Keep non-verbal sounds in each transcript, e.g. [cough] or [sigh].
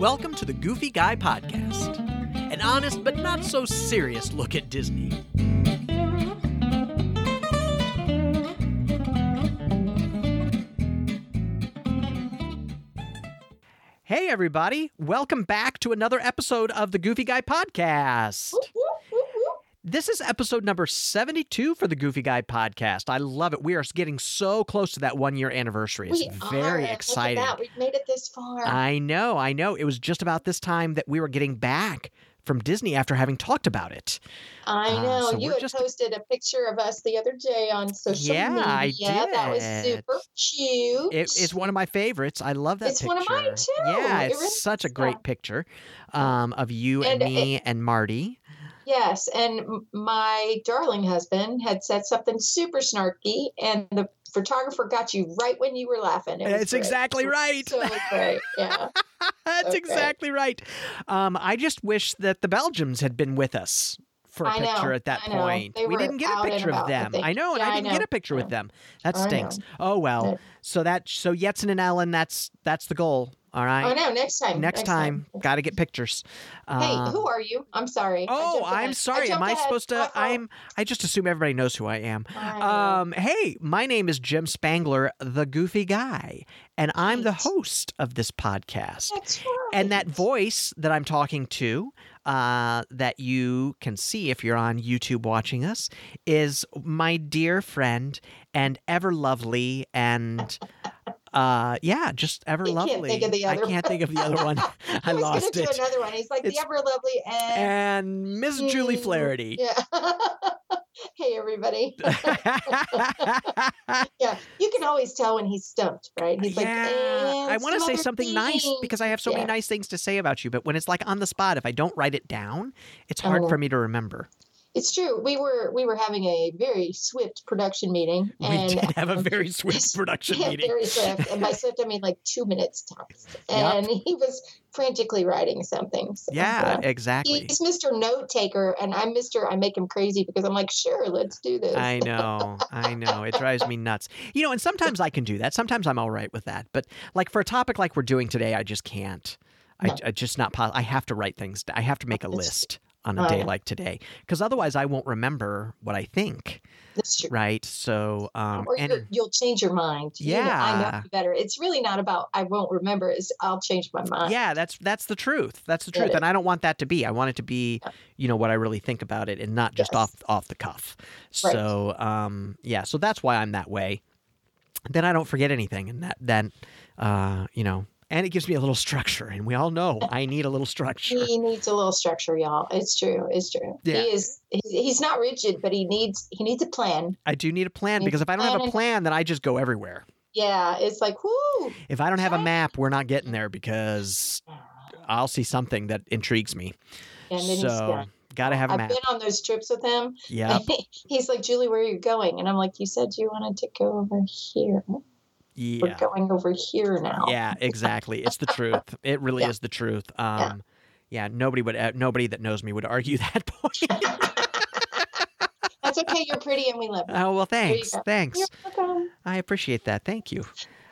Welcome to the Goofy Guy Podcast, an honest but not so serious look at Disney. Hey, everybody. Welcome back to another episode of the Goofy Guy Podcast. This is episode number 72 for the Goofy Guy podcast. I love it. We are getting so close to that one year anniversary. It's We very are. Exciting. We've made it this far. I know, I know. It was just about this time that we were getting back from Disney after having talked about it. I uh, know. so you had just- posted a picture of us the other day on social media. Yeah, media. I did. That was super cute. It, it's one of my favorites. I love that It's picture. one of mine, too. Yeah, It it's really such a great picture um, of you and, And me and Marty. Yes, and my darling husband had said something super snarky, and the photographer got you right when you were laughing. It It's exactly right. So great. Yeah. [laughs] That's Okay. exactly right. Um, I just wish that the Belgians had been with us for a I know, picture at that I point. We didn't get a picture of them. I know, and Yeah, I I didn't get a picture I with them. That stinks. Oh well. So that so Yetzen and Ellen, that's that's the goal. All right. Oh no, next time. Next time, got to get pictures. Hey, Um, who are you? I'm sorry. Oh, I'm sorry. Am I ahead. supposed to? Uh-oh. I'm. I just assume everybody knows who I am. I. Um, hey, my name is Jim Spangler, the Goofy Guy, and I'm the host of this podcast. That's right. And that voice that I'm talking to, uh, that you can see if you're on YouTube watching us, is my dear friend and ever lovely and. Uh, yeah, just ever can't lovely. the I can't think of the other one. [laughs] I I lost it. do another one. He's like It's- the ever lovely and, And Miss Julie Mm, Flaherty. Yeah. [laughs] hey everybody. [laughs] yeah. You can always tell when he's stumped, right? He's like, yeah, "And I want to say something nice because I have so many nice things to say about you. But when it's like on the spot, if I don't write it down, it's hard know. for me to remember. It's true. We were we were having a very swift production meeting. We and did have a very [laughs] swift production yeah, meeting. very swift. And by [laughs] swift I mean like two minutes tops. Yep. And he was frantically writing something. So, Yeah, uh, yeah. exactly. He's Mr. Note Taker, and I'm Mr. I make him crazy because I'm like, sure, let's do this. I know, I know. It drives me nuts. You know, and sometimes I can do that. Sometimes I'm all right with that. But like for a topic like we're doing today, I just can't. I, No. I just not. pos- I have to write things. I have to make a list on a I day like today because otherwise I won't remember what I think. That's true. Right. So, um, or and you're, you'll change your mind. You know, I Yeah. know better. It's really not about I won't remember. It's I'll change my mind. yeah, that's that's the truth. That's the truth, it. and I don't want that to be. I want it to be, you know, what I really think about it, and not just Yes. off off the cuff. Right. So, um, yeah, so that's why I'm that way. Then I don't forget anything, and that then, uh, you know, and it gives me a little structure, and we all know I need a little structure. He needs a little structure, y'all. It's true. It's true. Yeah. He is. He's, not rigid, but he needs. He needs a plan. I do need a plan because if I don't have a plan. then I just go everywhere. Yeah. It's like whoo. If I don't have a map, we're not getting there because I'll see something that intrigues me. And then So, yeah. gotta have a I've map. been on those trips with him. Yeah. [laughs] he's like, Julie, where are you going? And I'm like, you said you wanted to go over here. Yeah. We're going over here now. Yeah, [laughs] exactly. It's the truth. It really Yeah. is the truth. Um, yeah. nobody would. Uh, nobody that knows me would argue [laughs] that point. [laughs] That's okay. You're pretty, and we love you. oh well, thanks, thanks. You're welcome. I appreciate that. Thank you.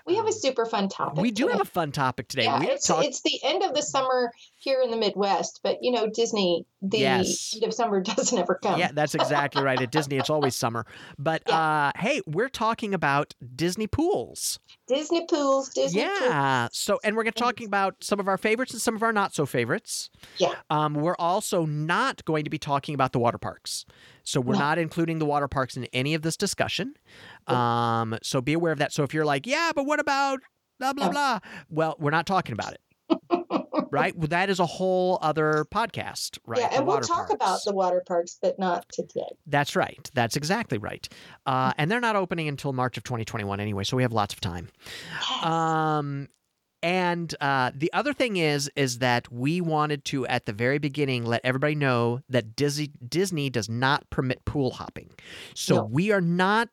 We have a super fun topic. We do today. have a fun topic today. Yeah, it's, talked. it's the end of the summer here in the Midwest, but you know, Disney, the Yes. end of summer [laughs] doesn't ever come. Yeah, that's exactly right. At Disney, it's always summer. But uh, hey, we're talking about Disney pools. Disney pools, Disney Pools. Yeah. So, and we're going to talking about some of our favorites and some of our not so favorites. Yeah. Um, we're also not going to be talking about the water parks. So we're No. not including the water parks in any of this discussion. Um, so be aware of that. So if you're like, yeah, but what about blah blah blah? Well, we're not talking about it. right? Well, that is a whole other podcast, [laughs] right? Yeah, and we'll talk about the water parks, but not today. That's right. That's exactly right. Uh, and they're not opening until March of 2021 anyway, so we have lots of time. Um, and uh, the other thing is, is that we wanted to at the very beginning let everybody know that Disney Disney does not permit pool hopping, so No. we are not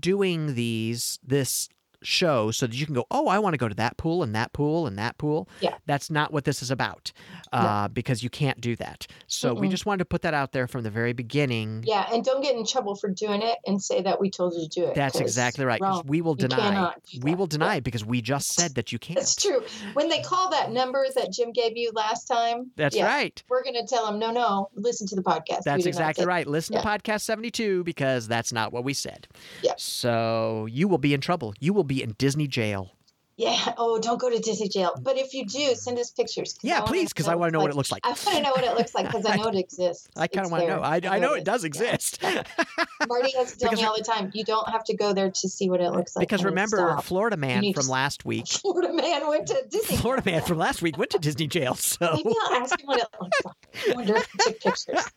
doing these this show so that you can go, oh, I want to go to that pool and that pool and that pool. Yeah. That's not what this is about uh, because you can't do that. So we Mm-mm. just wanted to put that out there from the very beginning. Yeah, and don't get in trouble for doing it and say that we told you to do it. That's exactly right. we will You deny. We will Yeah. deny because we just said that you can't. That's true. When they call that number that Jim gave you last time, That's yeah, right. We're going to tell them, no, no, listen to the podcast. That's exactly right. Listen to podcast 72 because that's not what we said. Yeah. So you will be in trouble. You will be in Disney jail. Yeah. Oh, don't go to Disney jail. But if you do, send us pictures. Yeah, please, because I want to know what it looks like. I want to know what it looks [laughs] like because I know it exists. I kind of want to know. I, I know it does is. Yeah. exist. [laughs] [laughs] Marty has to tell Because me all the time, you don't have to go there to see what it looks like. because remember, Stop. Florida man from last week, Florida man went to Disney. Florida man from last week went to Disney jail. So Maybe I'll ask him what it looks like. I wonder if he took pictures.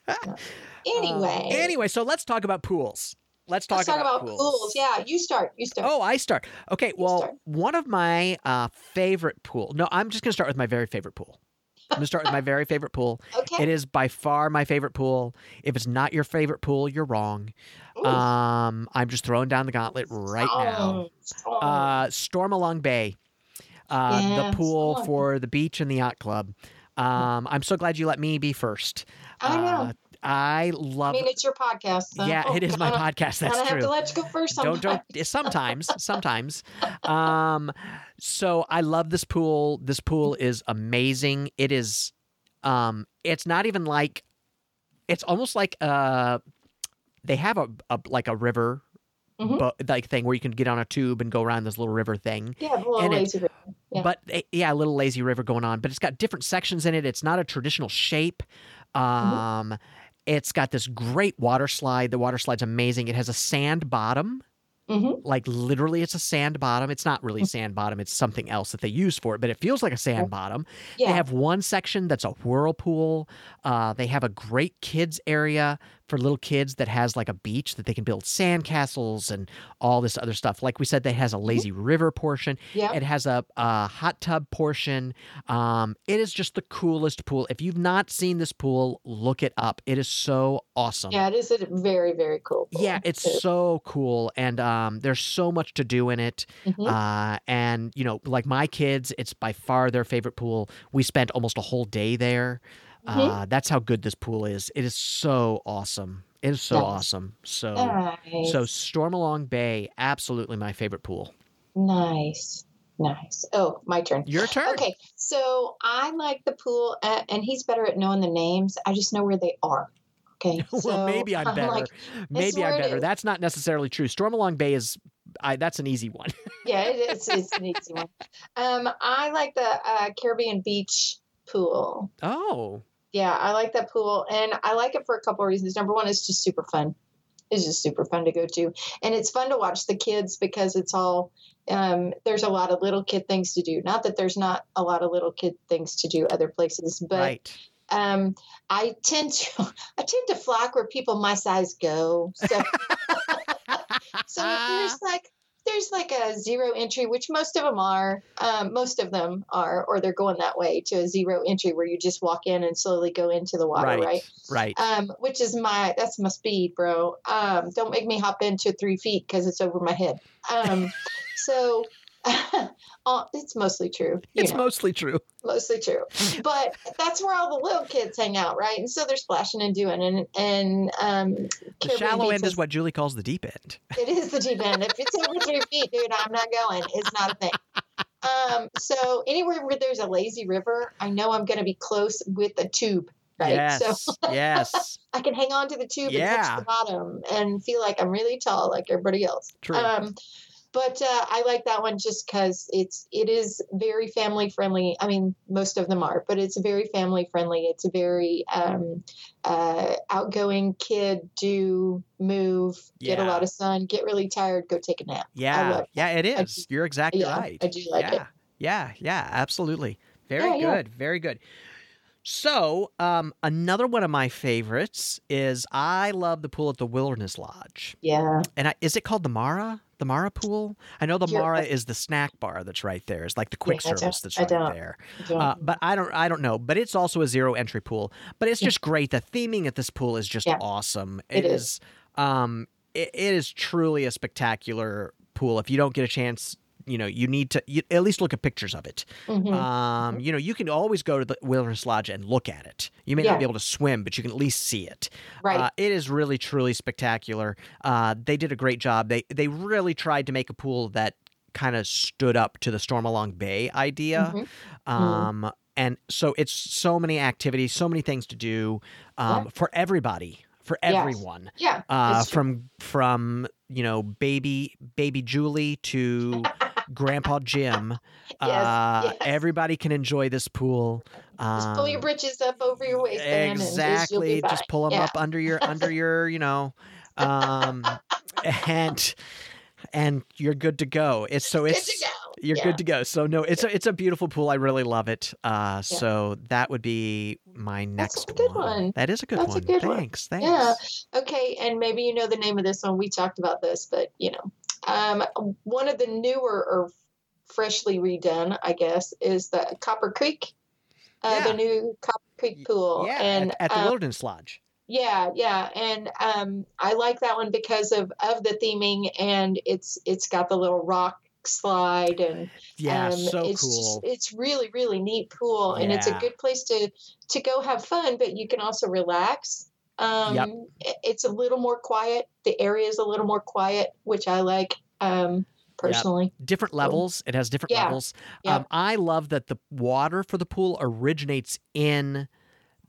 Anyway. Uh, anyway, so let's talk about pools. Let's talk, let's talk about, pools. Yeah, you start. You start. Oh, I start. Okay, well, start. one of my uh, favorite pool. No, I'm just going to start with my very favorite pool. I'm going to start with my very favorite pool. [laughs] okay. It is by far my favorite pool. If it's not your favorite pool, you're wrong. Ooh. Um, I'm just throwing down the gauntlet right now. Uh, Stormalong Bay, uh, Yeah, the pool for the beach and the yacht club. Um, I'm so glad you let me be first. I know. I I mean, it's your podcast. So yeah, it is my [laughs] podcast. That's kinda have to let you go first. don't Sometimes. don't sometimes [laughs] sometimes um so i love this pool this pool is amazing it is um it's not even like it's almost like uh they have a, a like a river Mhm. bo- like thing where you can get on a tube and go around this little river thing Yeah, a little And it- lazy. river. Yeah. but eh, yeah a little lazy river going on but it's got different sections in it it's not a traditional shape Mm-hmm. It's got this great water slide. The water slide's amazing. It has a sand bottom. Mhm. like literally it's a sand bottom. It's not Mm. really sand bottom. It's something else that they use for it but it feels like a sand bottom. Yeah. they have one section that's a whirlpool. Uh, they have a great kids area for little kids that has like a beach that they can build sand castles and all this other stuff like we said that has a lazy river portion Yep. it has a, a hot tub portion um, it is just the coolest pool if you've not seen this pool look it up it is so awesome Yeah, it is a very, very cool. pool. yeah, it's It so cool, and um, there's so much to do in it. Mhm. Uh, and you know, like my kids, it's by far their favorite pool. We spent almost a whole day there. Mhm. Uh, that's how good this pool is. It is so awesome. It is so Nice. awesome. So, Nice. so Stormalong Bay, absolutely my favorite pool. nice. Nice. Oh, my turn. Your turn. Okay, so I like the pool, uh, and he's better at knowing the names. I just know where they are. Okay. [laughs] well, so maybe I'm [laughs] better. like, maybe I'm better. That's not necessarily true. Stormalong Bay is, I, that's an easy one. [laughs] yeah, it is. It's an easy one. Um, I like the uh, Caribbean Beach pool. oh, Yeah, I like that pool, and I like it for a couple of reasons. Number one, it's just super fun. It's just super fun to go to, and it's fun to watch the kids because it's all. Um, there's a lot of little kid things to do. Not that there's not a lot of little kid things to do other places, but right. um, I tend to [laughs] I tend to flock where people my size go. So, [laughs] [laughs] so there's like like a zero entry, which most of them are. Um, most of them are, or they're going that way to a zero entry where you just walk in and slowly go into the water, right. right? Right. Um, which is my that's my speed, bro. Um, don't make me hop into three feet because it's over my head. Um, [laughs] so. Uh, [laughs] it's mostly true. it's know mostly true. mostly true. [laughs] But that's where all the little kids hang out, right? And so they're splashing and doing, and and um, The shallow end is what Julie calls the deep end. [laughs] it is the deep end. If it's over three feet, dude, I'm not going. It's not a thing. Um, so anywhere where there's a lazy river, I know I'm going to be close with a tube, right? Yes. So yes. I can hang on to the tube and touch the bottom and feel like I'm really tall, like everybody else. True. Um, but uh, I like that one just because it's it is very family friendly. I mean, most of them are, but it's very family friendly. It's a very um, uh, outgoing kid. Do move, get a lot of sun, get really tired, go take a nap. Yeah, yeah, it is. Do- You're exactly yeah, right. I do like yeah, it. yeah, yeah, absolutely. Very Yeah, yeah. good, very good. So, um, another one of my favorites is I love the pool at the Wilderness Lodge, Yeah, and I, is it called the Mara? The Mara pool? I know the You're- Mara is the snack bar that's right there. It's like the quick don't- service that's right there. Uh, but I don't, I don't know. But it's also a zero entry pool. But it's just great. The theming at this pool is just Yeah. awesome. It it is. is. Um, it, it is truly a spectacular pool. If you don't get a chance you know you need to you, at least look at pictures of it. Mhm. Um, you know, you can always go to the Wilderness Lodge and look at it. You may Yeah. not be able to swim, but you can at least see it. right. Uh, it is really truly spectacular. Uh, they did a great job. They they really tried to make a pool that kind of stood up to the Stormalong Bay idea. Mhm. Um, and so it's so many activities, so many things to do um, Yeah. for everybody, for Yes. everyone. yeah. Uh, from from you know baby baby Julie to [laughs] Grandpa Jim, [laughs] uh, yes. everybody can enjoy this pool. Just pull your Um, britches up over your waistband. And just, exactly be just pull them yeah. up under your under [laughs] your you know um and and you're good to go it's so Good it's to go. you're Yeah. good to go so no it's a it's a beautiful pool i really love it uh so that would be my That's a next good one. that is a good one. That's a one good one. thanks thanks Yeah. Okay, and maybe you know the name of this one. We talked about this, but you know, um, one of the newer or freshly redone, I guess, is the Copper Creek, uh, Yeah. the new Copper Creek pool. yeah and at, at the um, wilderness lodge. Yeah, yeah, and um, I like that one because of of the theming, and it's it's got the little rock slide and yeah um, so it's cool. just, it's really really neat pool and it's a good place to to go have fun but you can also relax um Yep. it's a little more quiet the area is a little more quiet which i like um personally different levels it has different Yeah. levels Yeah. um i love that the water for the pool originates in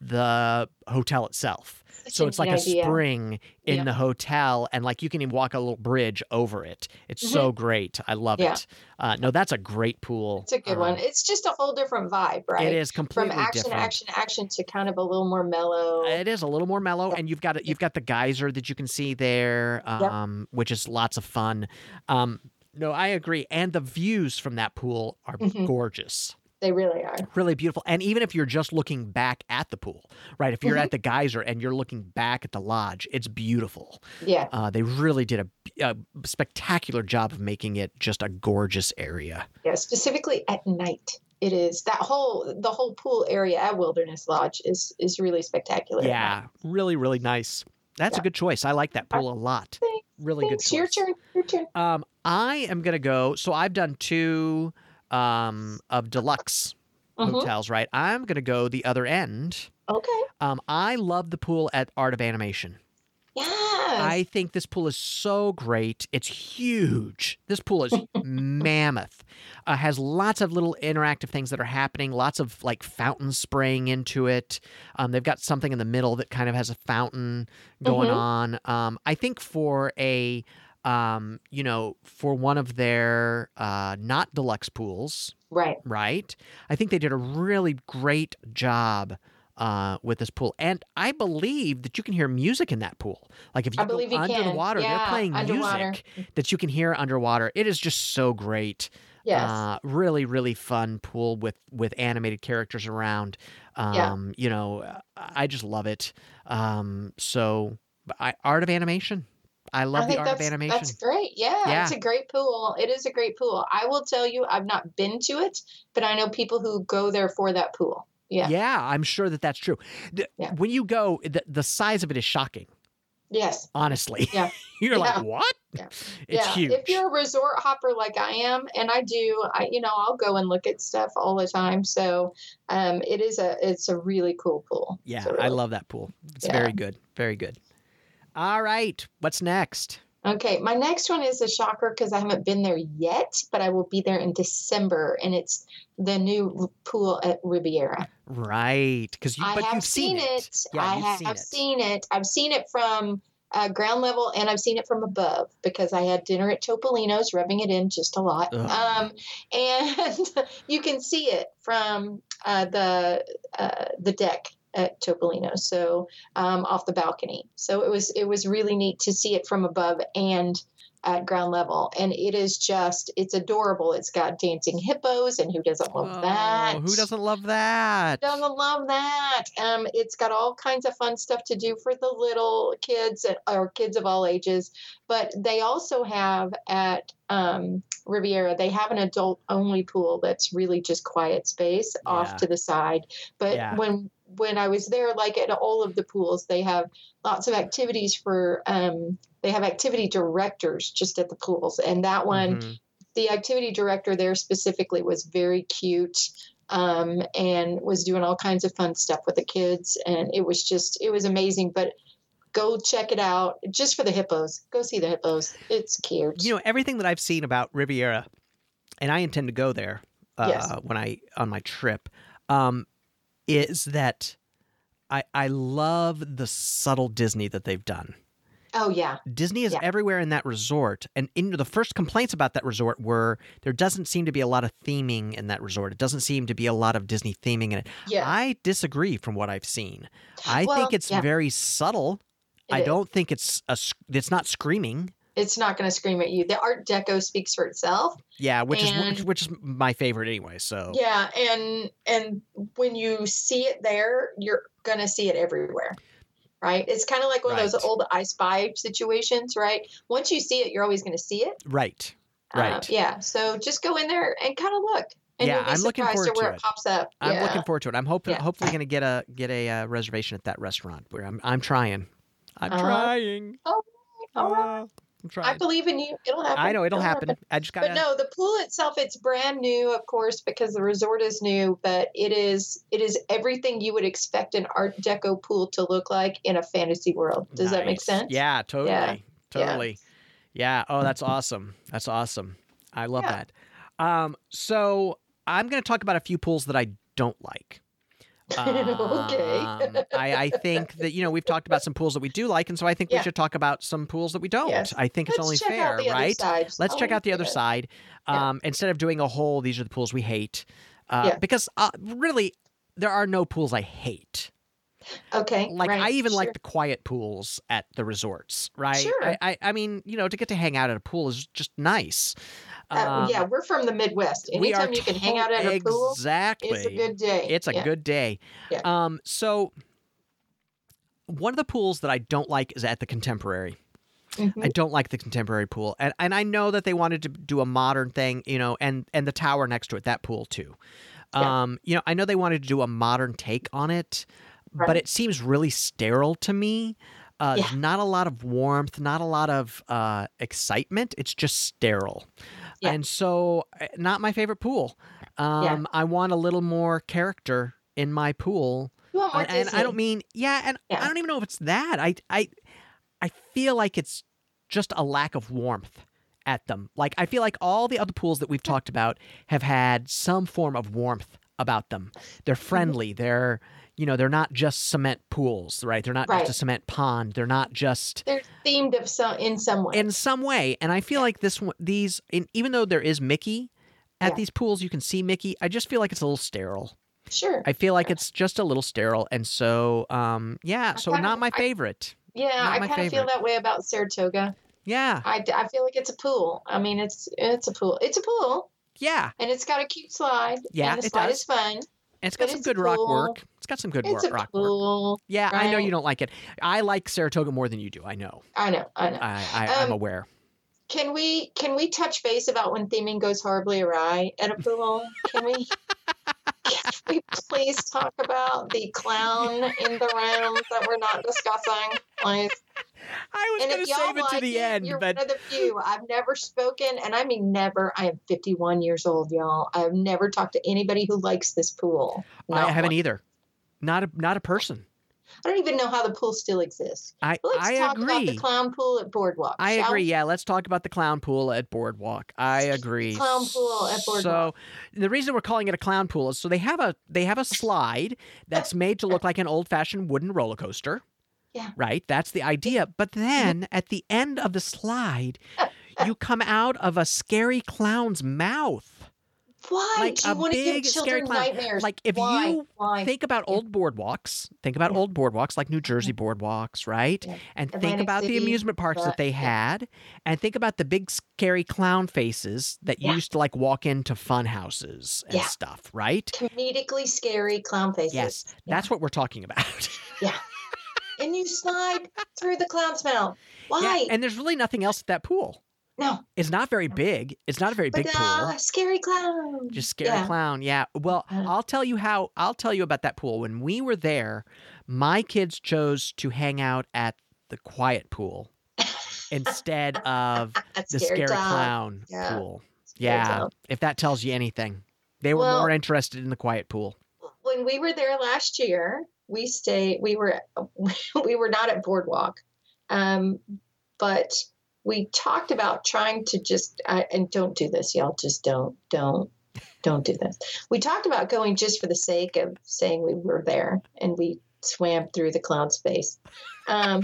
the hotel itself Such so it's like neat a spring in Yeah. the hotel and like you can even walk a little bridge over it it's so great i love Mm-hmm. Yeah. it uh, no that's a great pool it's a good Um, one it's just a whole different vibe right it is completely from action different action action to kind of a little more mellow it is a little more mellow, and you've got. You've got the geyser that you can see there, um, which is lots of fun. Um, no, I agree, and the views from that pool are Mhm. gorgeous. They really are really beautiful. And even if you're just looking back at the pool, right? If you're Mhm. at the geyser and you're looking back at the lodge, it's beautiful. yeah Uh, they really did a, a spectacular job of making it just a gorgeous area. yeah specifically at night it is that whole the whole pool area at wilderness lodge is is really spectacular. Yeah, really, really nice. That's a good choice. I like that pool a lot. Thanks, Really good choice. Your turn. Your turn. Um, I am gonna go. So I've done two um, of deluxe Mhm. hotels, right? I'm gonna go the other end. Okay. Um, I love the pool at Art of Animation. Yes. I think this pool is so great. It's huge. This pool is [laughs] mammoth. Uh, has lots of little interactive things that are happening. Lots of like fountains spraying into it. Um, they've got something in the middle that kind of has a fountain going Mhm. on. Um, I think for a um, you know, for one of their uh, not deluxe pools, right. right? I think they did a really great job uh, with this pool, and I believe that you can hear music in that pool. Like if you I go believe you under the can. water, they're playing underwater. music that you can hear underwater. It is just so great. Yes. Uh, really, really fun pool with with animated characters around. Um, Yeah. You know, I just love it. Um, so, I, art of animation. I love I the art of animation. That's great. Yeah, Yeah. It's a great pool. It is a great pool. I will tell you, I've not been to it, but I know people who go there for that pool. Yeah. Yeah, I'm sure that that's true. The- Yeah. When you go, the, the size of it is shocking. Yes. honestly. Yeah. [laughs] You're like, what? Yeah. [laughs] It's yeah. huge. If you're a resort hopper like I am, and I do, I you know I'll go and look at stuff all the time. So, um, it is a it's a really cool pool. yeah, a I really- love that pool. It's Yeah. very good. Very good. All right. What's next? Okay, my next one is a shocker because I haven't been there yet, but I will be there in December, and it's the new pool at Riviera. Right. Because you, I have you've seen, it. Yeah, I you've seen it. seen it. I've seen it from uh, ground level, and I've seen it from above because I had dinner at Topolino's, rubbing it in just a lot. Um, [laughs] and [laughs] you can see it from uh, the uh, the deck at Topolino, so um, off the balcony. So it was it was really neat to see it from above and at ground level, and it is just it's adorable. It's got dancing hippos, and who doesn't love that? Oh, who doesn't love that? Doesn't love that. Um, it's got all kinds of fun stuff to do for the little kids and- or kids of all ages. But they also have at um, Riviera, they have an adult only pool that's really just quiet space Yeah. off to the side. But Yeah. when when I was there, like at all of the pools, they have lots of activities for. Um, they have activity directors just at the pools, and that one Mhm. the activity director there specifically was very cute um, and was doing all kinds of fun stuff with the kids, and it was just it was amazing. But go check it out just for the hippos. Go see the hippos. It's cute. You know, everything that I've seen about Riviera, and I intend to go there uh, Yes. when I on my trip, um, is that I I love the subtle Disney that they've done. oh yeah, Disney is Yeah. everywhere in that resort, and in the first complaints about that resort were there doesn't seem to be a lot of theming in that resort. It doesn't seem to be a lot of Disney theming in it. yeah. I disagree from what I've seen. I Well, think it's yeah. very subtle. It I is. don't think it's a it's not screaming. It's not going to scream at you. The Art Deco speaks for itself. Yeah, which is which, which is my favorite anyway. So Yeah, and and when you see it there, you're gonna see it everywhere, right? It's kind of like one of those old I Spy situations, right? Once you see it, you're always gonna see it. right, Uh, right. yeah. So just go in there and kind of look, and Yeah, you'll be I'm looking forward at where to it it. pops up. I'm yeah. looking forward to it. I'm hoping Yeah. hopefully going to get a get a uh, reservation at that restaurant. Where I'm I'm trying. I'm Uh-huh. trying. All right. I'm I believe in you. It'll happen. I know it'll happen. I just got But no, the pool itself, it's brand new, of course, because the resort is new, but it is it is everything you would expect an Art Deco pool to look like in a fantasy world. Does that make sense? Yeah, totally. Yeah. Totally. Yeah. Oh, that's awesome. That's awesome. I love Yeah. that. Um, so I'm going to talk about a few pools that I don't like. [laughs] Okay. Um, I, I think that you know we've talked about some pools that we do like, and so I think we should talk about some pools that we don't. Yes. I think it's Let's only check fair, out the other right? Let's check Oh, out the other yeah. side. Yeah. Um, Instead of doing a whole, these are the pools we hate. Uh, Yeah. Because uh, really, there are no pools I hate. Okay. Like right, I even sure. like the quiet pools at the resorts, right? Sure. I, I, I mean, you know, to get to hang out at a pool is just nice. Uh, Um, yeah, we're from the Midwest. Anytime you can hang out at a pool, Exactly. it's a good day. It's a Yeah. good day. Yeah. Um, so one of the pools that I don't like is at the Contemporary. Mhm. I don't like the Contemporary pool, and and I know that they wanted to do a modern thing, you know, and and the tower next to it, that pool too. Yeah. Um, you know, I know they wanted to do a modern take on it, but it seems really sterile to me. Uh, Yeah. Not a lot of warmth, not a lot of uh, excitement. It's just sterile. Yeah. And so, uh, not my favorite pool. Um, I want a little more character in my pool. More And, and I don't mean, yeah, and I don't even know if it's that. I, I, I feel like it's just a lack of warmth at them. Like I feel like all the other pools that we've talked about have had some form of warmth about them. They're Mm-hmm. friendly. They're, you know, they're not just cement pools, right? They're not Right. just a cement pond. They're not just They're themed of some in some way. in some way. And I feel like this one, these, in, even though there is Mickey at Yeah. these pools, you can see Mickey. I just feel like it's a little sterile. sure. I feel like it's just a little sterile, and so, um, yeah, I so kinda- not my I- favorite. yeah, not I kind of feel that way about Saratoga. Yeah, I, I feel like it's a pool. I mean, it's it's a pool. It's a pool, yeah, and it's got a cute slide. Yeah, and the it slide does. is fun. And it's But got some it's good rock work. It's got some good It's rock work. pool. Yeah, I know you don't like it. I like Saratoga more than you do. I know. I know. I know. I, I'm Um, aware. Can we can we touch base about when theming goes horribly awry at a pool? Can we [laughs] can we please talk about the clown in the room that we're not discussing, please? I was going to save it like to the it, end, you're but one of the few. I've never spoken, and I mean never. I am 51 years old, y'all. I've never talked to anybody who likes this pool. I haven't one. either. Not a not a person. I don't even know how the pool still exists. I Let's I talk about agree. the clown pool at Boardwalk. I agree. we? Yeah, let's talk about the clown pool at Boardwalk. I agree. Clown pool at Boardwalk. So the reason we're calling it a clown pool is so they have a they have a slide that's made to look like an old fashioned wooden roller coaster. Yeah. Right. That's the idea. But mm-hmm. then at the end of the slide, uh, uh. you come out of a scary clown's mouth. Why like do you want to give scary children clown. nightmares? Like, if Why? you Why? Think about Yeah. old boardwalks. Think about Yeah. old boardwalks like New Jersey boardwalks, right? Yeah. And think Atlantic about the amusement parks that they yeah. had. And think about the big scary clown faces that Yeah. used to like walk into fun houses and Yeah. stuff, right? Comedically scary clown faces. Yes, Yeah. that's what we're talking about. [laughs] And you slide through the clown's mouth. Why? yeah, and there's really nothing else at that pool. no. It's not very big. It's not a very But big uh, pool. scary clown. Just scary yeah. clown. Yeah. Well. I'll tell you how. I'll tell you about that pool. When we were there, my kids chose to hang out at the quiet pool [laughs] instead of the scary time. clown Yeah. pool. Yeah. down. If that tells you anything, they were Well- more interested in the quiet pool. When we were there last year, we stay We were [laughs] we were not at Boardwalk, um, but we talked about trying to just I, and don't do this, y'all. Just don't don't don't do this. We talked about going just for the sake of saying we were there, and we swam through the clown space. Um,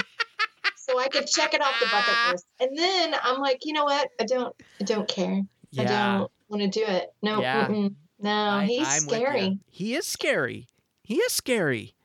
so I could check it off the bucket list. And then I'm like, you know what? I don't I don't care. I don't want to do it. No, Yeah. no, I- he's I'm scary. He is scary. He is scary.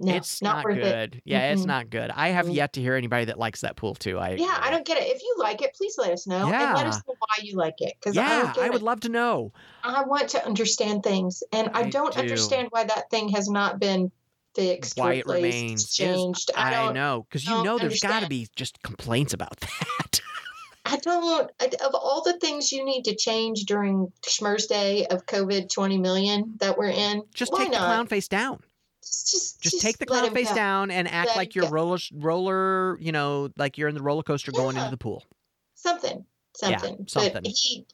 No, it's not, not, worth it. good. Yeah, it's Mm-mm. not good. I have Mm. yet to hear anybody that likes that pool too. I Yeah, I don't get it. If you like it, please let us know and let us know why you like it. Because I Yeah, get I would it. love to know. I want to understand things, and I, I don't do. understand why that thing has not been fixed, Why it replaced, remains is- changed. I I, don't. know because you know there's got to be just complaints about [laughs] that. I don't. I- Of all the things you need to change during Schmerz Day of COVID 20 million that we're in, just why take the not? clown face down. Just, just, Just, take the clown face go. down and act Let like you're go. roller roller. You know, like you're in the roller coaster going Yeah. into the pool. Something. Yeah, Something. something. But he,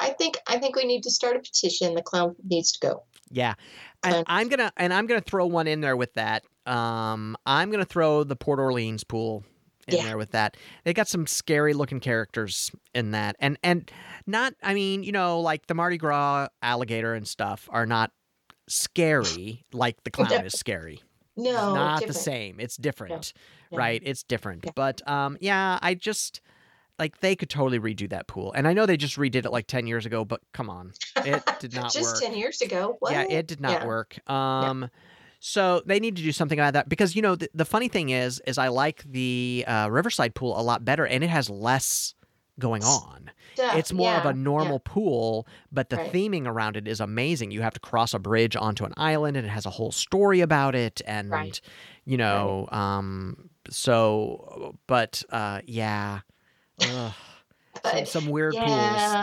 I think, I think we need to start a petition. The clown needs to go. Yeah. And I'm gonna and I'm gonna throw one in there with that. Um, I'm gonna throw the Port Orleans pool in Yeah. there with that. They got some scary looking characters in that, and and not. I mean, you know, like the Mardi Gras alligator and stuff are not scary like the clown is scary. No, it's not the same. It's different, Yeah. right? It's different. Yeah. But um, yeah, I just like they could totally redo that pool, and I know they just redid it like ten years ago, but come on, it [laughs] did not work. Just work. 10 years ago. What? Yeah, it did not Yeah. work. Um, so they need to do something about that because you know the, the funny thing is, is I like the uh, Riverside pool a lot better, and it has less going on. Stuff, It's more of a normal pool, but the Right. theming around it is amazing. You have to cross a bridge onto an island, and it has a whole story about it, and Right. you know, um, so but uh, yeah. Ugh. Some, some weird yeah,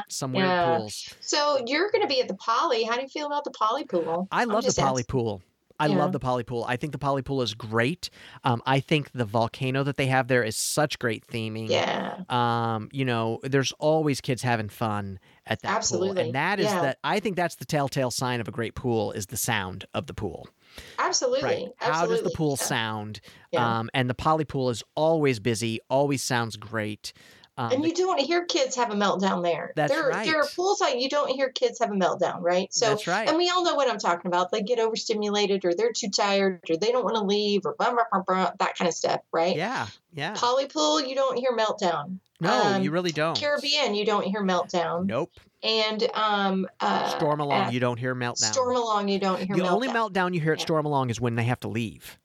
pools. Some weird yeah. pools. So you're going to be at the Poly. How do you feel about the Poly pool? I love the poly asking. pool. I Yeah. love the poly pool. I think the poly pool is great. Um, I think the volcano that they have there is such great theming. Yeah. Um, you know, there's always kids having fun at that pool, Absolutely. and that is Yeah. that. I think that's the telltale sign of a great pool is the sound of the pool. Absolutely. Right? How does the pool Yeah. sound? Yeah. Um, and the poly pool is always busy, always sounds great. Um, and you don't hear kids have a meltdown there. That's there, There are pools like you don't hear kids have a meltdown, right? So, that's right. and we all know what I'm talking about. They get overstimulated, or they're too tired, or they don't want to leave, or blah, blah, blah, blah, that kind of stuff, right? yeah, yeah. Poly pool, you don't hear meltdown. No, um, you really don't. Caribbean, you don't hear meltdown. Nope. And um, uh, Stormalong, you don't hear meltdown. Storm along, you don't hear the meltdown. only meltdown you hear at Yeah. Stormalong is when they have to leave.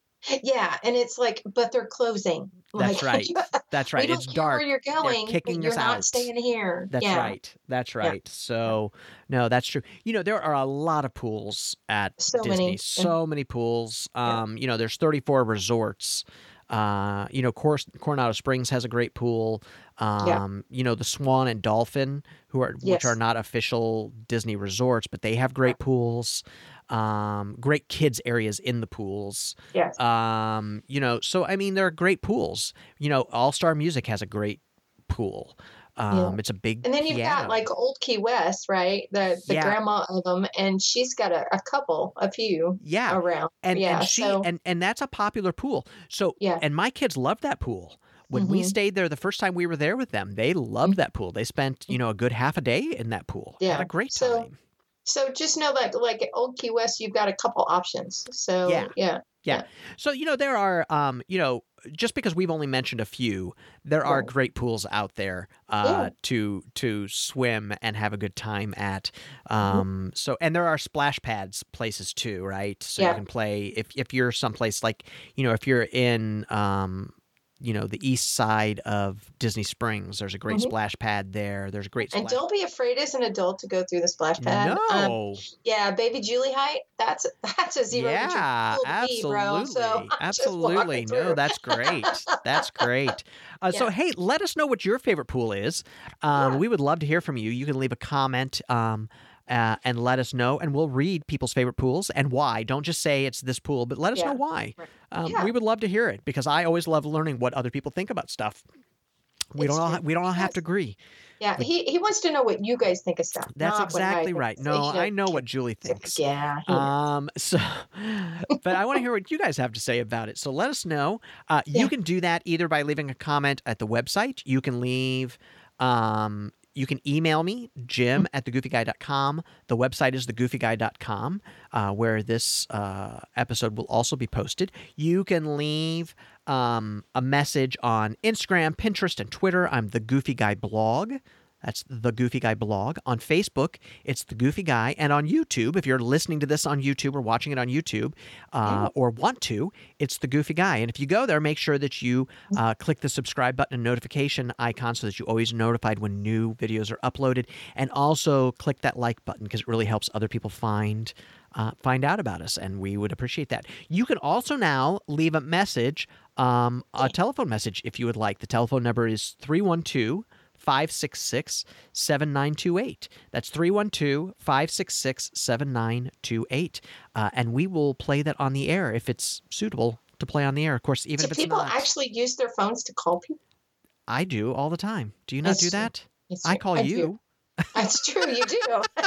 Yeah, and it's like, but they're closing. That's [laughs] right. That's right. It's dark. where you're going. kicking you're us not out. staying here. That's yeah. right. That's right. So, no, that's true. You know, there are a lot of pools at So Disney. many. So many pools. Yeah. Um, you know, there's 34 resorts. Uh, you know, Cor- Coronado Springs has a great pool. Um, you know, the Swan and Dolphin, who are which are not official Disney resorts, but they have great pools. Um, great kids areas in the pools. Yes. Um, you know, so I mean, there are great pools. You know, All Star Music has a great pool. Um, It's a big And then you've piano. got like Old Key West, right? The the Yeah. grandma of them, and she's got a, a couple, a few yeah, around. and yeah, and she so and and that's a popular pool. So Yeah. and my kids loved that pool. When we Mhm. stayed there the first time we were there with them, they loved that pool. They spent you know a good half a day in that pool. Yeah, Had Mm-hmm. Yeah. a great So- time. So just know that like at Old Key West, you've got a couple options. So Yeah. yeah, yeah. So you know there are um you know just because we've only mentioned a few, there are great pools out there uh, Yeah. to to swim and have a good time at. Mm-hmm. Um, so and there are splash pads places too, right? So you can play if if you're someplace like you know if you're in um you know the east side of Disney Springs, there's a great Mhm. splash pad there. There's a great and don't be afraid as an adult to go through the splash pad. Um, no, yeah, baby Julie height. That's [laughs] that's a zero yeah, entry pool me, bro. [laughs] absolutely, So absolutely. No, that's great. That's great. Uh, So, hey, let us know what your favorite pool is. Um, Yeah. We would love to hear from you. You can leave a comment um, uh, and let us know, and we'll read people's favorite pools and why. Don't just say it's this pool, but let us know why. Right. Um, Yeah. We would love to hear it because I always love learning what other people think about stuff. We It's don't all we don't all have to agree. Yeah, he, he wants to know what you guys think of stuff. That's not what I exactly right. No, I know what Julie thinks. Yeah. Um, so, [laughs] but I want to hear what you guys have to say about it. So let us know. Uh, you can do that either by leaving a comment at the website. You can leave, um, you can email me, jim at thegoofyguy.com. The website is thegoofyguy.com, uh, where this uh, episode will also be posted. You can leave um, a message on Instagram, Pinterest, and Twitter. I'm the Goofy Guy blog. That's the Goofy Guy blog. On Facebook, it's the Goofy Guy. And on YouTube, if you're listening to this on YouTube or watching it on YouTube uh, or want to, it's the Goofy Guy. And if you go there, make sure that you uh, click the subscribe button and notification icon so that you're always notified when new videos are uploaded. And also click that like button because it really helps other people find. Uh, find out about us, and we would appreciate that. You can also now leave a message, um, a telephone message if you would like. The telephone number is 312 566 7928. That's 312 566 7928. Uh, And we will play that on the air if it's suitable to play on the air. Of course, even do if it's people not. actually use their phones to call people? I do all the time. Do you not That's do true. that? I call do. you. That's true. You do. [laughs]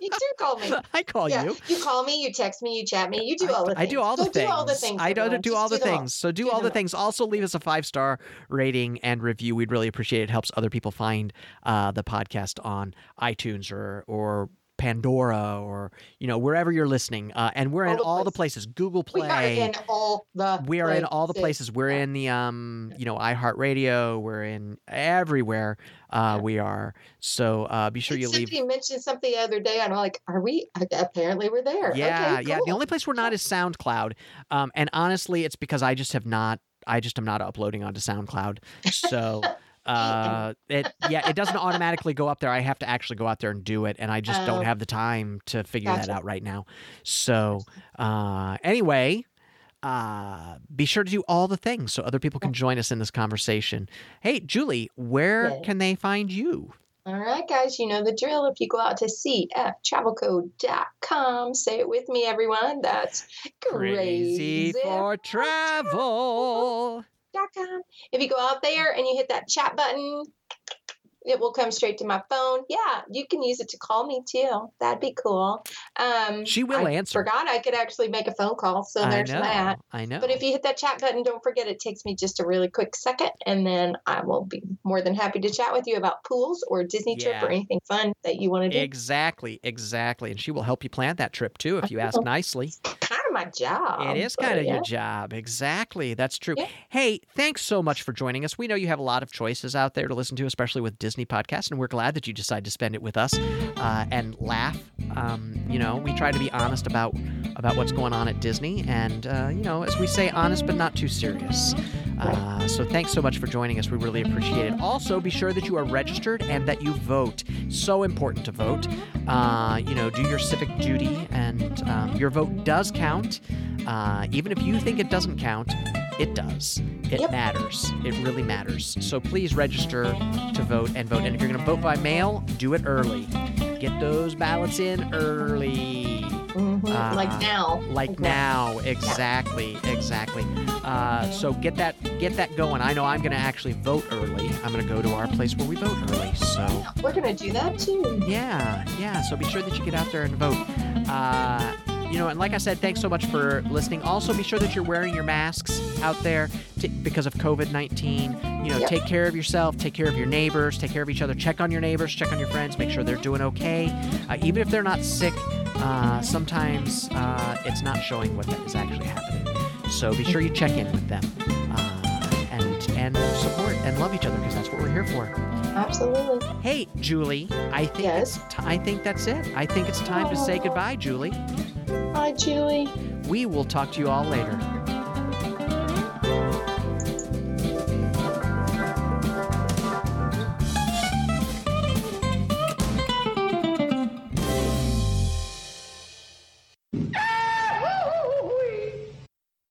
you do call me. [laughs] I call yeah. you. You call me. You text me. You chat me. You do I, all the I things. do all the Go things. Do all the things. I don't do all the things. So do, Do all the all. things. Also, leave us a five star rating and review. We'd really appreciate it. It helps other people find uh, the podcast on iTunes or or Pandora or you know wherever you're listening. Uh, and we're All in the all the places. Google Play. We are in all the. We are in all the places. places. We're in the um, you know, iHeartRadio. We're in everywhere. Uh, Yeah. we are. So uh, be sure And you leave. Somebody mentioned something the other day. and I'm like, are we? Apparently, we're there. Yeah, okay, yeah. The only place we're not is SoundCloud, um, and honestly, it's because I just have not. I just am not uploading onto SoundCloud. So. Uh, [laughs] it yeah, it doesn't automatically go up there. I have to actually go out there and do it, and I just don't Oh. have the time to figure that out right now. So, uh, anyway, uh, be sure to do all the things so other people can join us in this conversation. Hey, Julie, where Yes. can they find you? All right, guys, you know the drill. If you go out to cftravelco.com, say it with me, everyone. That's Crazy for travel. travel.com. If you go out there and you hit that chat button, it will come straight to my phone. Yeah, you can use it to call me too. That'd be cool. Um, She will I answer. Forgot I could actually make a phone call, so I there's know. that. I know. But if you hit that chat button, don't forget it takes me just a really quick second, and then I will be more than happy to chat with you about pools or Disney trip or anything fun that you want to do. Exactly, exactly. And she will help you plan that trip too if you ask [laughs] nicely. Of my job. It is kind of yeah. your job. Exactly. That's true. Yeah. Hey, thanks so much for joining us. We know you have a lot of choices out there to listen to, especially with Disney podcasts, and we're glad that you decided to spend it with us uh, and laugh. Um, you know, we try to be honest about about what's going on at Disney, and uh, you know, as we say, honest but not too serious. Uh, so thanks so much for joining us. We really appreciate it. Also, be sure that you are registered and that you vote. So important to vote. Uh, you know, do your civic duty, and um, your vote does count. Uh, even if you think it doesn't count, it does. It Yep. matters. It really matters. So please register to vote and vote. And if you're going to vote by mail, do it early. Get those ballots in early. Mhm, Uh, like now. Like now, exactly, exactly. Uh, so get that get that going. I know I'm going to actually vote early. I'm going to go to our place where we vote early. So We're gonna do that too. yeah, yeah. So be sure that you get out there and vote. Uh, you know, and like I said, thanks so much for listening. Also, be sure that you're wearing your masks out there t- because of COVID 19. You know, Yep. take care of yourself, take care of your neighbors, take care of each other. Check on your neighbors, check on your friends, make sure they're doing okay. Uh, even if they're not sick, uh, sometimes uh, it's not showing what that is actually happening. So be sure you check in with them uh, and and support and love each other because that's what we're here for. Absolutely. Hey, Julie, I think Yes? t- I think that's it. I think it's time to say goodbye, Julie. Hi, Julie. We will talk to you all later.